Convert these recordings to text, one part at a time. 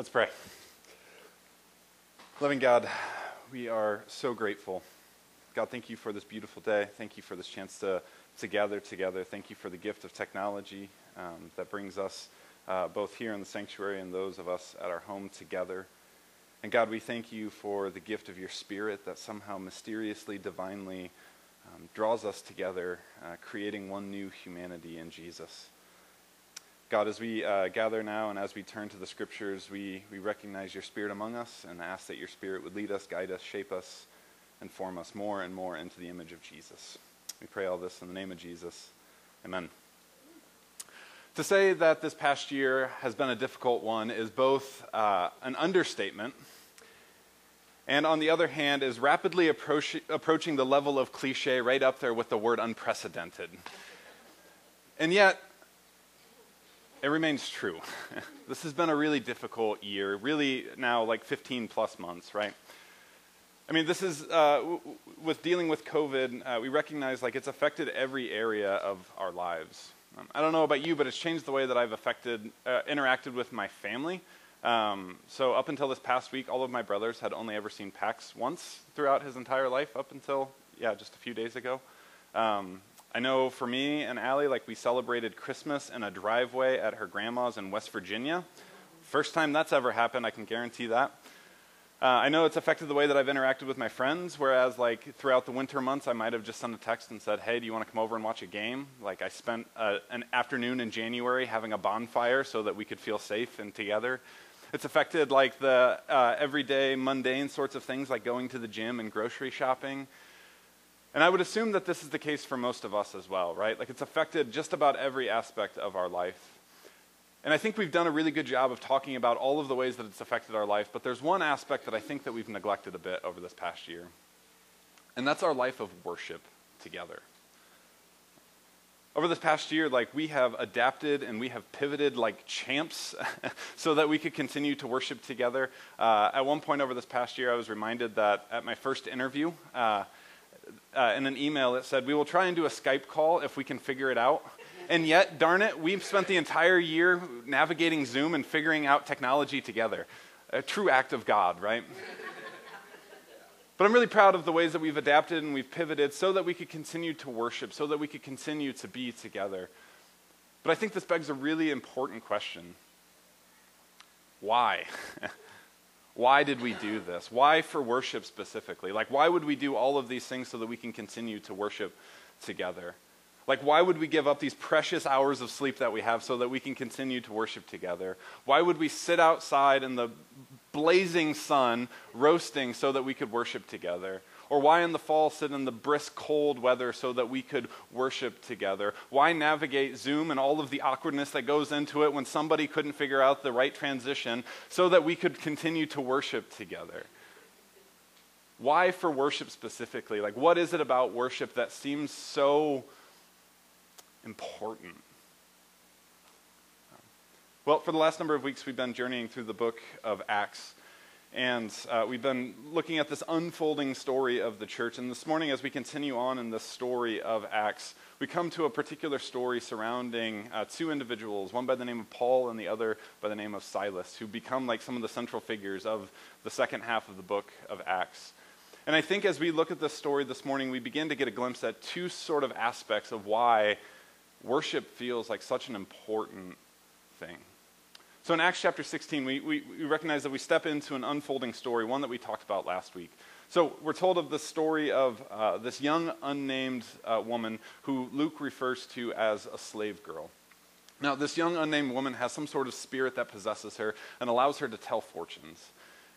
Let's pray. Loving God, we are so grateful. God, thank you for this beautiful day. Thank you for this chance to, to gather together. Thank you for the gift of technology um, that brings us uh, both here in the sanctuary and those of us at our home together. And God, we thank you for the gift of your Spirit that somehow mysteriously, divinely um, draws us together, uh, creating one new humanity in Jesus. God, as we uh, gather now and as we turn to the scriptures, we, we recognize your spirit among us and ask that your spirit would lead us, guide us, shape us, and form us more and more into the image of Jesus. We pray all this in the name of Jesus. Amen. To say that this past year has been a difficult one is both uh, an understatement and, on the other hand, is rapidly approach, approaching the level of cliche right up there with the word unprecedented. And yet, it remains true. this has been a really difficult year, really now like 15 plus months, right? I mean, this is, uh, with dealing with COVID, uh, we recognize like it's affected every area of our lives. Um, I don't know about you, but it's changed the way that I've affected, uh, interacted with my family. Um, so up until this past week, all of my brothers had only ever seen Pax once throughout his entire life, up until, yeah, just a few days ago. Um, I know for me and Allie, like we celebrated Christmas in a driveway at her grandma's in West Virginia. First time that's ever happened, I can guarantee that. Uh, I know it's affected the way that I've interacted with my friends, whereas like throughout the winter months, I might have just sent a text and said, "Hey, do you want to come over and watch a game?" Like I spent uh, an afternoon in January having a bonfire so that we could feel safe and together. It's affected like the uh, everyday mundane sorts of things like going to the gym and grocery shopping. And I would assume that this is the case for most of us as well, right? Like it's affected just about every aspect of our life. And I think we've done a really good job of talking about all of the ways that it's affected our life, but there's one aspect that I think that we've neglected a bit over this past year. And that's our life of worship together. Over this past year, like we have adapted and we have pivoted like champs so that we could continue to worship together. Uh, at one point over this past year, I was reminded that at my first interview, uh, uh, in an email that said, We will try and do a Skype call if we can figure it out. And yet, darn it, we've spent the entire year navigating Zoom and figuring out technology together. A true act of God, right? But I'm really proud of the ways that we've adapted and we've pivoted so that we could continue to worship, so that we could continue to be together. But I think this begs a really important question why? Why did we do this? Why for worship specifically? Like, why would we do all of these things so that we can continue to worship together? Like, why would we give up these precious hours of sleep that we have so that we can continue to worship together? Why would we sit outside in the blazing sun roasting so that we could worship together? Or why in the fall sit in the brisk cold weather so that we could worship together? Why navigate Zoom and all of the awkwardness that goes into it when somebody couldn't figure out the right transition so that we could continue to worship together? Why for worship specifically? Like, what is it about worship that seems so important? Well, for the last number of weeks, we've been journeying through the book of Acts. And uh, we've been looking at this unfolding story of the church. And this morning, as we continue on in the story of Acts, we come to a particular story surrounding uh, two individuals, one by the name of Paul and the other by the name of Silas, who become like some of the central figures of the second half of the book of Acts. And I think as we look at this story this morning, we begin to get a glimpse at two sort of aspects of why worship feels like such an important thing. So in Acts chapter 16, we, we, we, recognize that we step into an unfolding story, one that we talked about last week. So we're told of the story of uh, this young, unnamed uh, woman who Luke refers to as a slave girl. Now, this young, unnamed woman has some sort of spirit that possesses her and allows her to tell fortunes.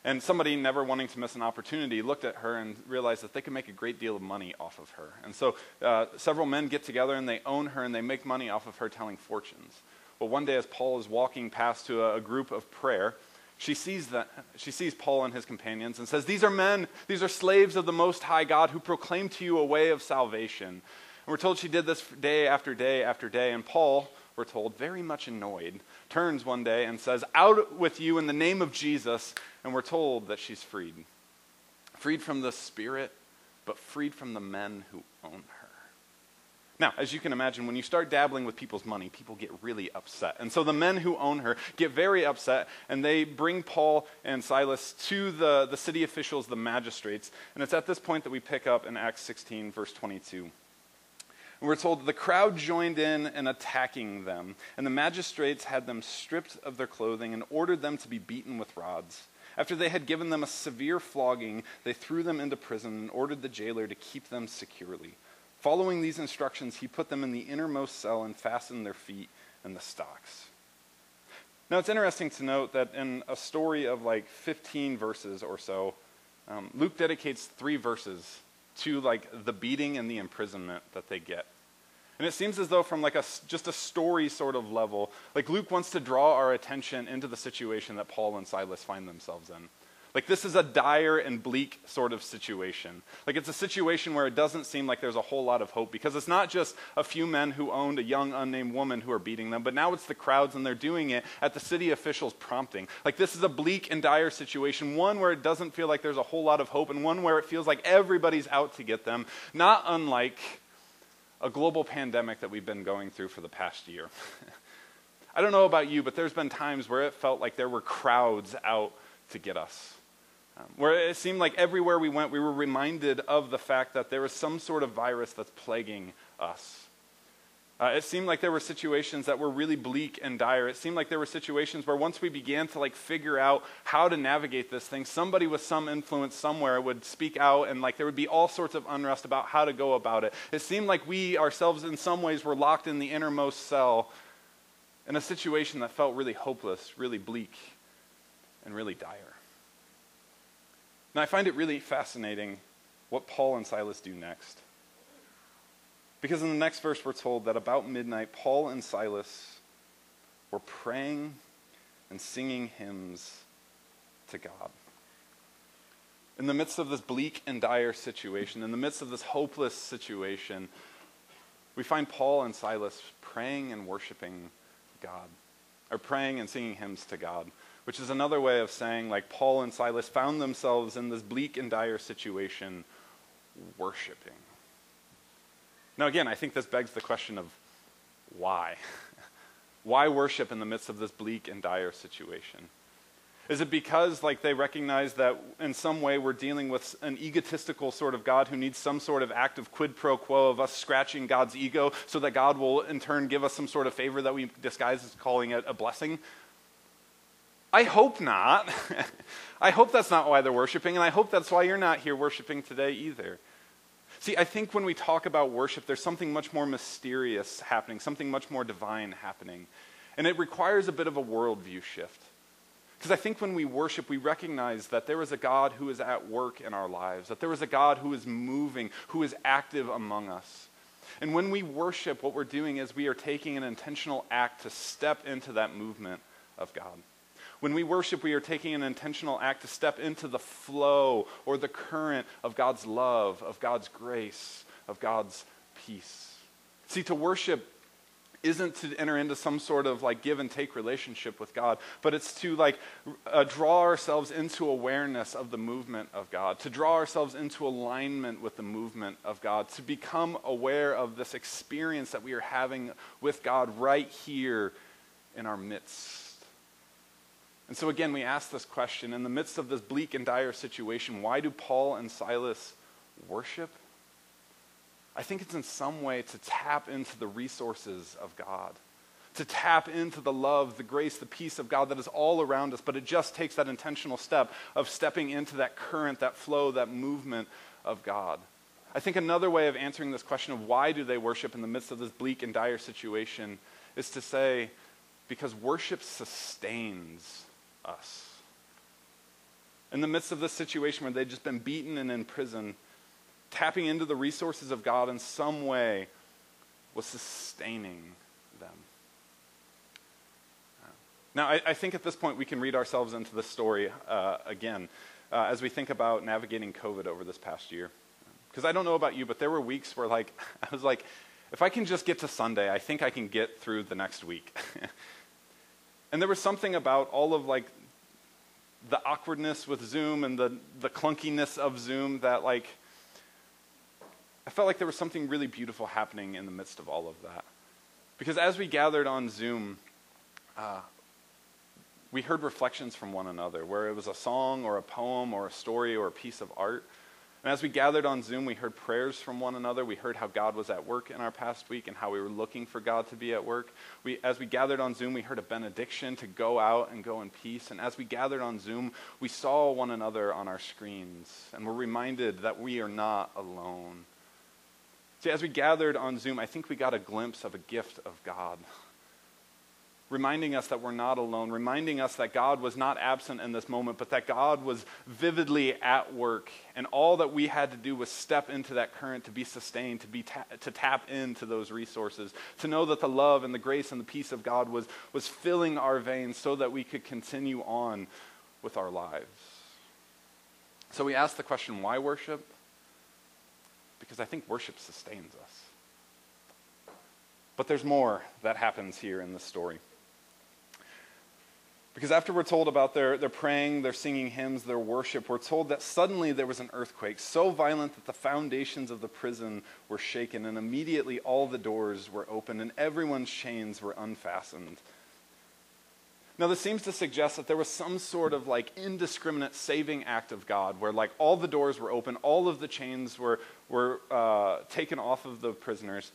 And somebody, never wanting to miss an opportunity, looked at her and realized that they could make a great deal of money off of her. And so uh, several men get together and they own her and they make money off of her telling fortunes. But one day, as Paul is walking past to a, a group of prayer, she sees, that, she sees Paul and his companions and says, These are men, these are slaves of the Most High God who proclaim to you a way of salvation. And we're told she did this day after day after day. And Paul, we're told, very much annoyed, turns one day and says, Out with you in the name of Jesus. And we're told that she's freed. Freed from the spirit, but freed from the men who own her. Now, as you can imagine, when you start dabbling with people's money, people get really upset. And so the men who own her get very upset, and they bring Paul and Silas to the, the city officials, the magistrates. And it's at this point that we pick up in Acts 16, verse 22. And we're told that the crowd joined in in attacking them, and the magistrates had them stripped of their clothing and ordered them to be beaten with rods. After they had given them a severe flogging, they threw them into prison and ordered the jailer to keep them securely. Following these instructions, he put them in the innermost cell and fastened their feet in the stocks. Now, it's interesting to note that in a story of like 15 verses or so, um, Luke dedicates three verses to like the beating and the imprisonment that they get. And it seems as though, from like a, just a story sort of level, like Luke wants to draw our attention into the situation that Paul and Silas find themselves in. Like, this is a dire and bleak sort of situation. Like, it's a situation where it doesn't seem like there's a whole lot of hope because it's not just a few men who owned a young, unnamed woman who are beating them, but now it's the crowds and they're doing it at the city officials' prompting. Like, this is a bleak and dire situation, one where it doesn't feel like there's a whole lot of hope, and one where it feels like everybody's out to get them, not unlike a global pandemic that we've been going through for the past year. I don't know about you, but there's been times where it felt like there were crowds out to get us. Um, where it seemed like everywhere we went, we were reminded of the fact that there was some sort of virus that's plaguing us. Uh, it seemed like there were situations that were really bleak and dire. It seemed like there were situations where once we began to like figure out how to navigate this thing, somebody with some influence somewhere would speak out and like there would be all sorts of unrest about how to go about it. It seemed like we ourselves in some ways were locked in the innermost cell in a situation that felt really hopeless, really bleak, and really dire. Now, I find it really fascinating what Paul and Silas do next. Because in the next verse, we're told that about midnight, Paul and Silas were praying and singing hymns to God. In the midst of this bleak and dire situation, in the midst of this hopeless situation, we find Paul and Silas praying and worshiping God, or praying and singing hymns to God which is another way of saying, like, Paul and Silas found themselves in this bleak and dire situation worshiping. Now, again, I think this begs the question of why? why worship in the midst of this bleak and dire situation? Is it because, like, they recognize that in some way we're dealing with an egotistical sort of God who needs some sort of act of quid pro quo of us scratching God's ego so that God will in turn give us some sort of favor that we disguise as calling it a blessing? I hope not. I hope that's not why they're worshiping, and I hope that's why you're not here worshiping today either. See, I think when we talk about worship, there's something much more mysterious happening, something much more divine happening. And it requires a bit of a worldview shift. Because I think when we worship, we recognize that there is a God who is at work in our lives, that there is a God who is moving, who is active among us. And when we worship, what we're doing is we are taking an intentional act to step into that movement of God. When we worship, we are taking an intentional act to step into the flow or the current of God's love, of God's grace, of God's peace. See, to worship isn't to enter into some sort of like give and take relationship with God, but it's to like uh, draw ourselves into awareness of the movement of God, to draw ourselves into alignment with the movement of God, to become aware of this experience that we are having with God right here in our midst. And so, again, we ask this question in the midst of this bleak and dire situation, why do Paul and Silas worship? I think it's in some way to tap into the resources of God, to tap into the love, the grace, the peace of God that is all around us, but it just takes that intentional step of stepping into that current, that flow, that movement of God. I think another way of answering this question of why do they worship in the midst of this bleak and dire situation is to say, because worship sustains us. In the midst of this situation where they'd just been beaten and in prison, tapping into the resources of God in some way was sustaining them. Now, I, I think at this point we can read ourselves into the story uh, again uh, as we think about navigating COVID over this past year. Because I don't know about you, but there were weeks where, like, I was like, if I can just get to Sunday, I think I can get through the next week. And there was something about all of like the awkwardness with Zoom and the, the clunkiness of Zoom that like I felt like there was something really beautiful happening in the midst of all of that. Because as we gathered on Zoom, uh, we heard reflections from one another, where it was a song or a poem or a story or a piece of art. And as we gathered on Zoom, we heard prayers from one another. We heard how God was at work in our past week and how we were looking for God to be at work. We, as we gathered on Zoom, we heard a benediction to go out and go in peace. And as we gathered on Zoom, we saw one another on our screens and were reminded that we are not alone. See, as we gathered on Zoom, I think we got a glimpse of a gift of God reminding us that we're not alone, reminding us that God was not absent in this moment, but that God was vividly at work. And all that we had to do was step into that current to be sustained, to, be ta- to tap into those resources, to know that the love and the grace and the peace of God was, was filling our veins so that we could continue on with our lives. So we ask the question why worship? Because I think worship sustains us. But there's more that happens here in this story. Because after we're told about their, their praying, their singing hymns, their worship, we're told that suddenly there was an earthquake so violent that the foundations of the prison were shaken, and immediately all the doors were opened and everyone's chains were unfastened. Now, this seems to suggest that there was some sort of like indiscriminate saving act of God where like all the doors were open, all of the chains were, were uh, taken off of the prisoners.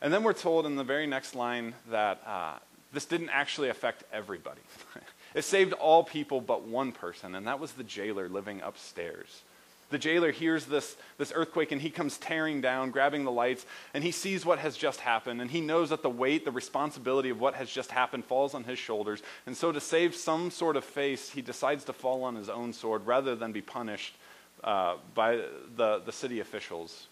And then we're told in the very next line that uh, this didn't actually affect everybody. it saved all people but one person, and that was the jailer living upstairs. The jailer hears this, this earthquake and he comes tearing down, grabbing the lights, and he sees what has just happened. And he knows that the weight, the responsibility of what has just happened falls on his shoulders. And so, to save some sort of face, he decides to fall on his own sword rather than be punished uh, by the, the city officials.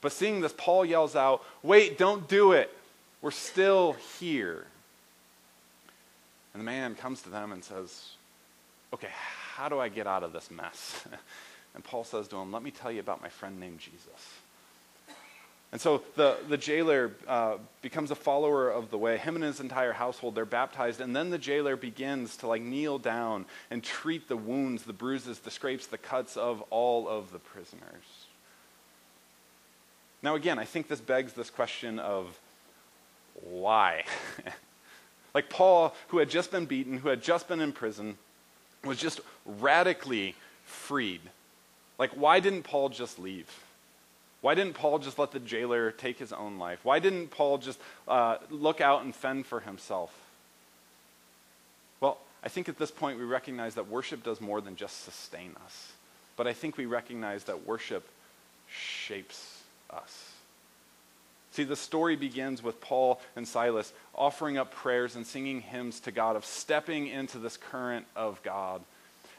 But seeing this, Paul yells out, Wait, don't do it. We're still here. And the man comes to them and says, Okay, how do I get out of this mess? and Paul says to him, Let me tell you about my friend named Jesus. And so the, the jailer uh, becomes a follower of the way. Him and his entire household, they're baptized. And then the jailer begins to like kneel down and treat the wounds, the bruises, the scrapes, the cuts of all of the prisoners. Now, again, I think this begs this question of why? Like Paul, who had just been beaten, who had just been in prison, was just radically freed. Like, why didn't Paul just leave? Why didn't Paul just let the jailer take his own life? Why didn't Paul just uh, look out and fend for himself? Well, I think at this point we recognize that worship does more than just sustain us. But I think we recognize that worship shapes us. See, the story begins with Paul and Silas offering up prayers and singing hymns to God, of stepping into this current of God.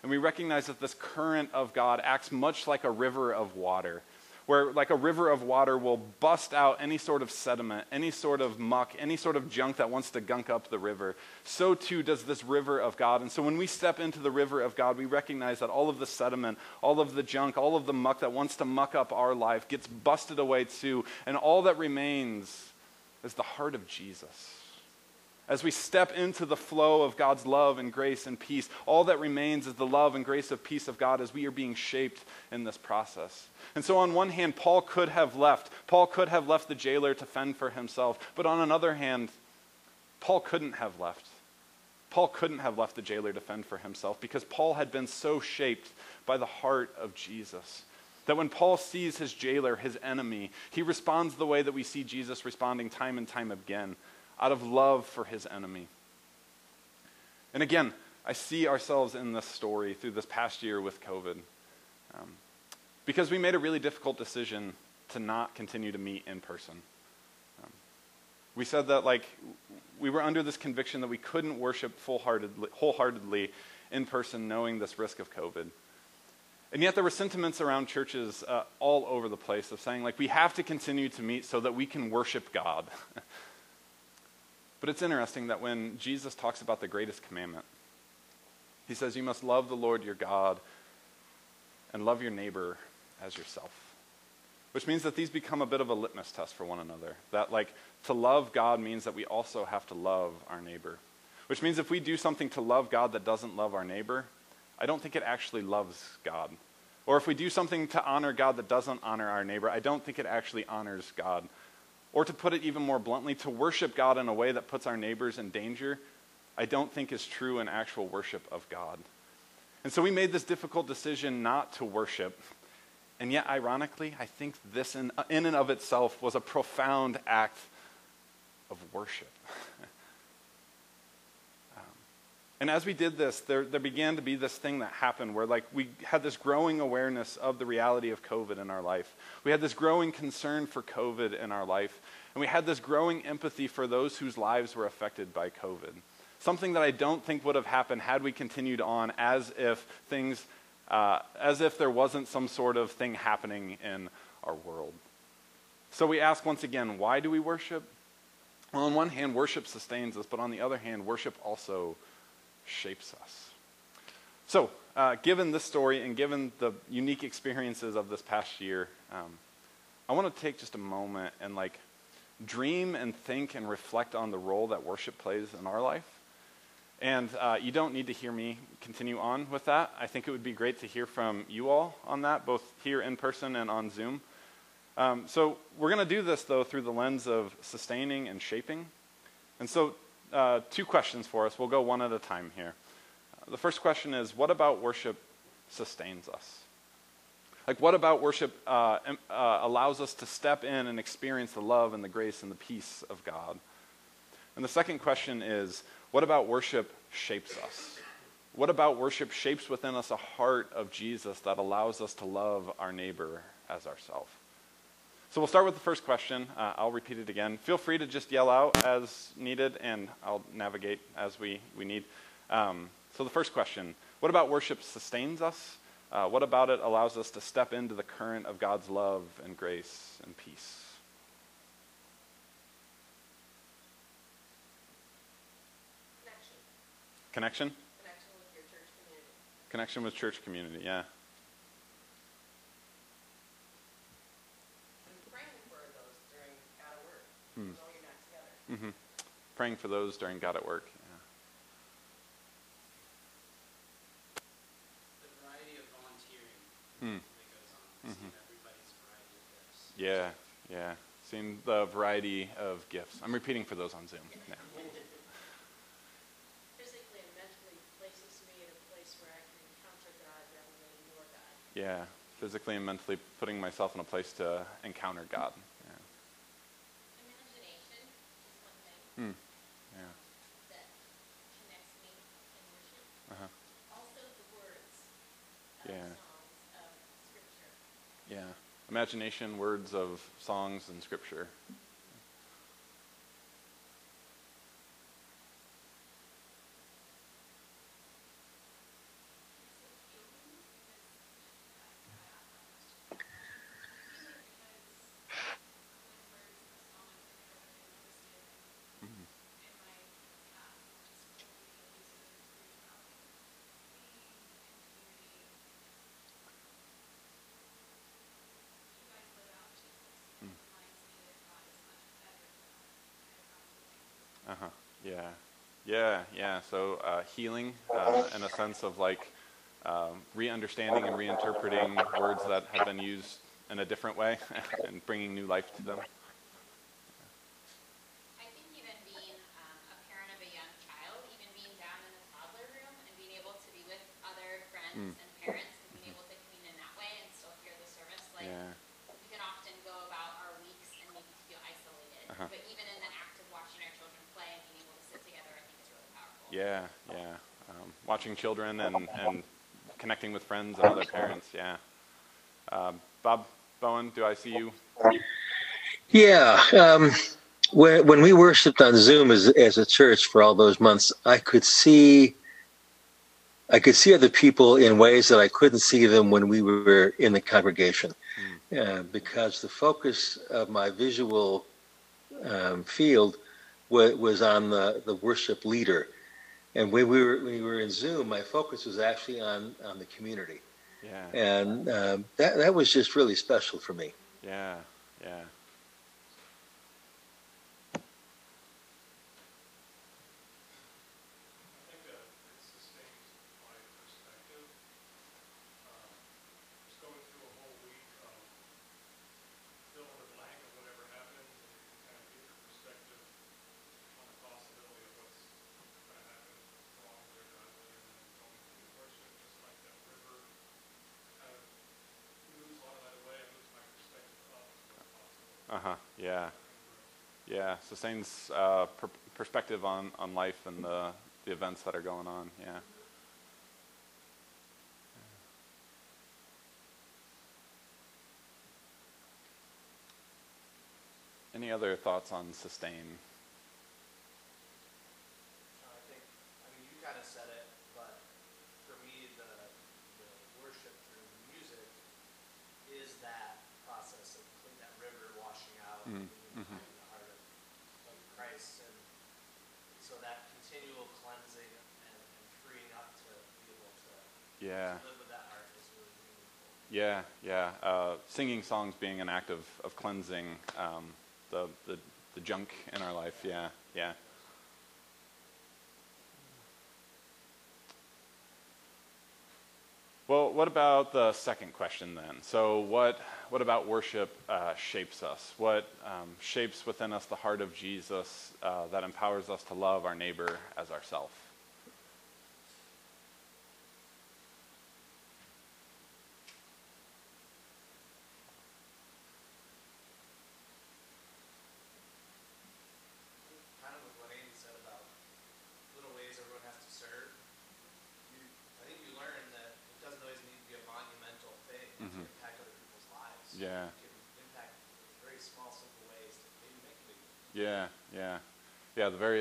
And we recognize that this current of God acts much like a river of water where like a river of water will bust out any sort of sediment, any sort of muck, any sort of junk that wants to gunk up the river. So too does this river of God. And so when we step into the river of God, we recognize that all of the sediment, all of the junk, all of the muck that wants to muck up our life gets busted away too. And all that remains is the heart of Jesus as we step into the flow of God's love and grace and peace, all that remains is the love and grace of peace of God as we are being shaped in this process. And so, on one hand, Paul could have left. Paul could have left the jailer to fend for himself. But on another hand, Paul couldn't have left. Paul couldn't have left the jailer to fend for himself because Paul had been so shaped by the heart of Jesus. That when Paul sees his jailer, his enemy, he responds the way that we see Jesus responding time and time again out of love for his enemy. And again, I see ourselves in this story through this past year with COVID. Um, because we made a really difficult decision to not continue to meet in person. Um, we said that, like, we were under this conviction that we couldn't worship wholeheartedly in person, knowing this risk of COVID. And yet, there were sentiments around churches uh, all over the place of saying, like, we have to continue to meet so that we can worship God. But it's interesting that when Jesus talks about the greatest commandment, he says, You must love the Lord your God and love your neighbor as yourself. Which means that these become a bit of a litmus test for one another. That, like, to love God means that we also have to love our neighbor. Which means if we do something to love God that doesn't love our neighbor, I don't think it actually loves God. Or if we do something to honor God that doesn't honor our neighbor, I don't think it actually honors God. Or to put it even more bluntly, to worship God in a way that puts our neighbors in danger, I don't think is true in actual worship of God. And so we made this difficult decision not to worship. And yet, ironically, I think this in, in and of itself was a profound act of worship. um, and as we did this, there, there began to be this thing that happened where, like, we had this growing awareness of the reality of COVID in our life. We had this growing concern for COVID in our life. And we had this growing empathy for those whose lives were affected by COVID. Something that I don't think would have happened had we continued on as if things, uh, as if there wasn't some sort of thing happening in our world. So we ask once again, why do we worship? Well, on one hand, worship sustains us, but on the other hand, worship also shapes us. So, uh, given this story and given the unique experiences of this past year, um, I want to take just a moment and like dream and think and reflect on the role that worship plays in our life. And uh, you don't need to hear me continue on with that. I think it would be great to hear from you all on that, both here in person and on Zoom. Um, so we're going to do this, though, through the lens of sustaining and shaping. And so, uh, two questions for us. We'll go one at a time here. The first question is what about worship sustains us? Like, what about worship uh, uh, allows us to step in and experience the love and the grace and the peace of God? And the second question is what about worship shapes us? What about worship shapes within us a heart of Jesus that allows us to love our neighbor as ourselves? So we'll start with the first question. Uh, I'll repeat it again. Feel free to just yell out as needed, and I'll navigate as we, we need. Um, so the first question What about worship sustains us? Uh, what about it allows us to step into the current of God's love and grace and peace? Connection? Connection with your church community. Connection with church community, yeah. And praying for those during God at work. Hmm. Though you're not together. hmm Praying for those during God at work. Yeah. the variety of volunteering Hmm. that goes on, seeing everybody's variety of gifts. Yeah, yeah. Seeing the variety of gifts. I'm repeating for those on Zoom. Yeah. Physically and mentally places me in a place where I can encounter God rather than ignore God. Yeah. Physically and mentally putting myself in a place to encounter God. Yeah. Imagination is one thing Hmm. Yeah. that connects me in worship. Uh-huh. Also, the words of Yeah. songs of scripture. Yeah. Imagination, words of songs and scripture. Uh huh. Yeah. Yeah. Yeah. So uh, healing uh, in a sense of like um, re-understanding and reinterpreting words that have been used in a different way and bringing new life to them. I think even being um, a parent of a young child, even being down in the toddler room and being able to be with other friends and parents and being able to commune in that way and still hear the service, like Yeah. we can often go about our weeks and maybe feel isolated. Uh-huh. But even in the act of watching our children play and being able to sit together, I think is really powerful. Yeah. Yeah. Um, watching children and, and connecting with friends and other parents. Yeah. Um, Bob Bowen, do I see you? Yeah. Um, when, when we worshiped on Zoom as, as a church for all those months, I could see, I could see other people in ways that I couldn't see them when we were in the congregation, uh, because the focus of my visual um, field was, was on the, the worship leader, and when we were when we were in Zoom, my focus was actually on on the community, Yeah. and um, that that was just really special for me. Yeah. Yeah. huh. Yeah. Yeah. Sustains uh, perspective on, on life and the, the events that are going on. Yeah. Any other thoughts on sustain? Yeah. Yeah, yeah. Uh, singing songs being an act of, of cleansing um, the, the, the junk in our life. Yeah, yeah. Well, what about the second question then? So, what, what about worship uh, shapes us? What um, shapes within us the heart of Jesus uh, that empowers us to love our neighbor as ourself?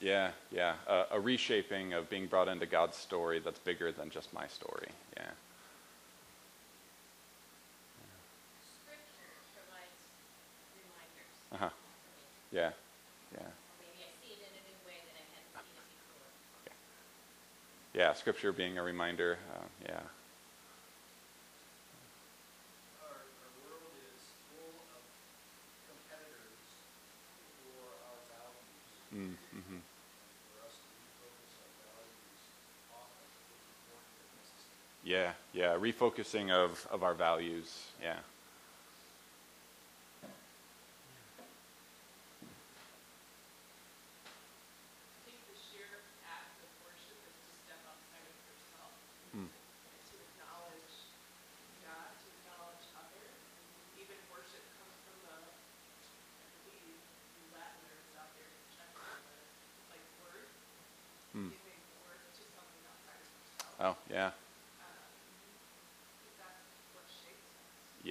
Yeah, yeah. Uh, a reshaping of being brought into God's story that's bigger than just my story. Yeah. Uh huh. Yeah. Yeah. Yeah, scripture being a reminder. Uh, yeah. Yeah, yeah, refocusing of, of our values. Yeah.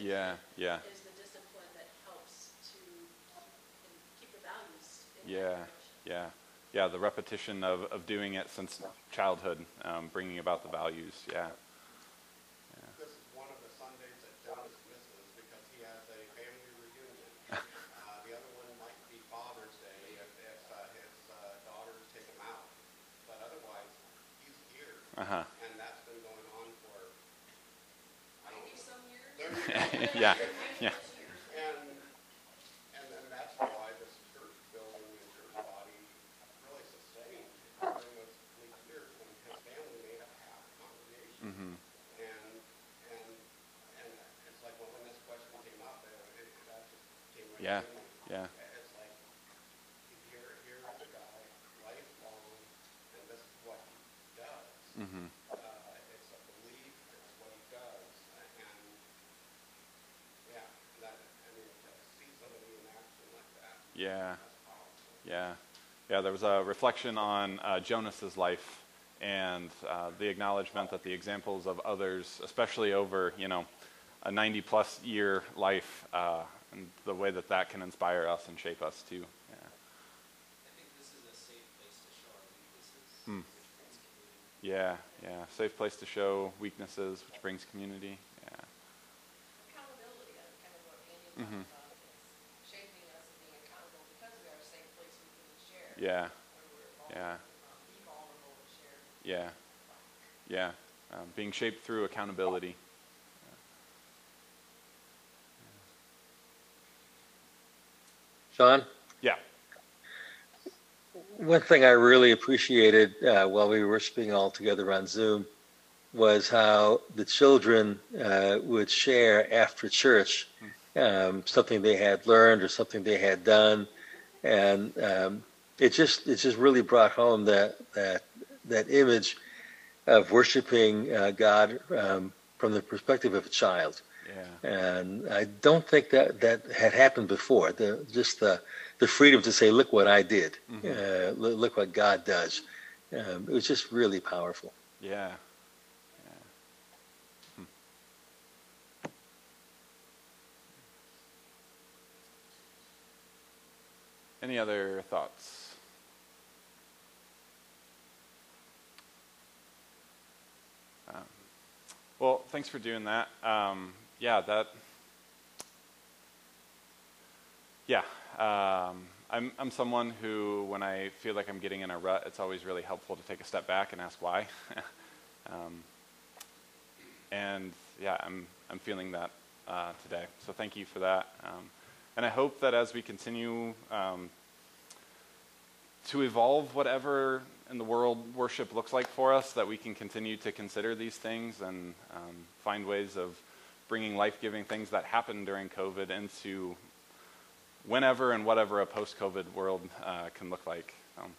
Yeah, yeah. The discipline that helps to keep the values. yeah, yeah. Yeah, the repetition of, of doing it since childhood, um, bringing about the values. Yeah. yeah, yeah. Yeah, yeah, yeah. There was a reflection on uh, Jonas's life and uh, the acknowledgement that the examples of others, especially over you know a 90 plus year life, uh, and the way that that can inspire us and shape us too. Yeah. To mm. Yeah, yeah. Safe place to show weaknesses, which brings community. Yeah. Accountability, kind of mm-hmm. Yeah, Yeah. vulnerable, be vulnerable and share. yeah, yeah. Um, being shaped through accountability. Sean, Yeah. one thing I really appreciated uh, while we were worshiping all together on Zoom was how the children uh, would share after church um, something they had learned or something they had done, and um, it just it just really brought home that that that image of worshiping uh, God um, from the perspective of a child. Yeah. and I don't think that that had happened before. The just the the freedom to say, "Look what I did. Uh, look, look what God does." Um, it was just really powerful. Yeah. Yeah. Hmm. Any other thoughts? Um, well, thanks for doing that. Um, yeah, that. Yeah, um, I'm I'm someone who, when I feel like I'm getting in a rut, it's always really helpful to take a step back and ask why. um, and yeah, I'm I'm feeling that uh, today. So thank you for that. Um, and I hope that as we continue um, to evolve whatever in the world worship looks like for us, that we can continue to consider these things and um, find ways of bringing life-giving things that happened during COVID into whenever and whatever a post-COVID world uh, can look like. Um,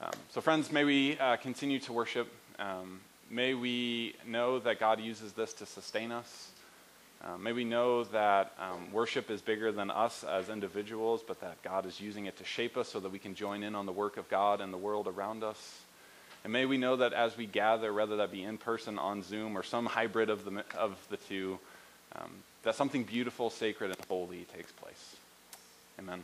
um, so, friends, may we uh, continue to worship. Um, may we know that God uses this to sustain us. Uh, may we know that um, worship is bigger than us as individuals, but that God is using it to shape us so that we can join in on the work of God and the world around us. And may we know that as we gather, whether that be in person, on Zoom, or some hybrid of the, of the two, um, that something beautiful, sacred, and holy takes place. Amen.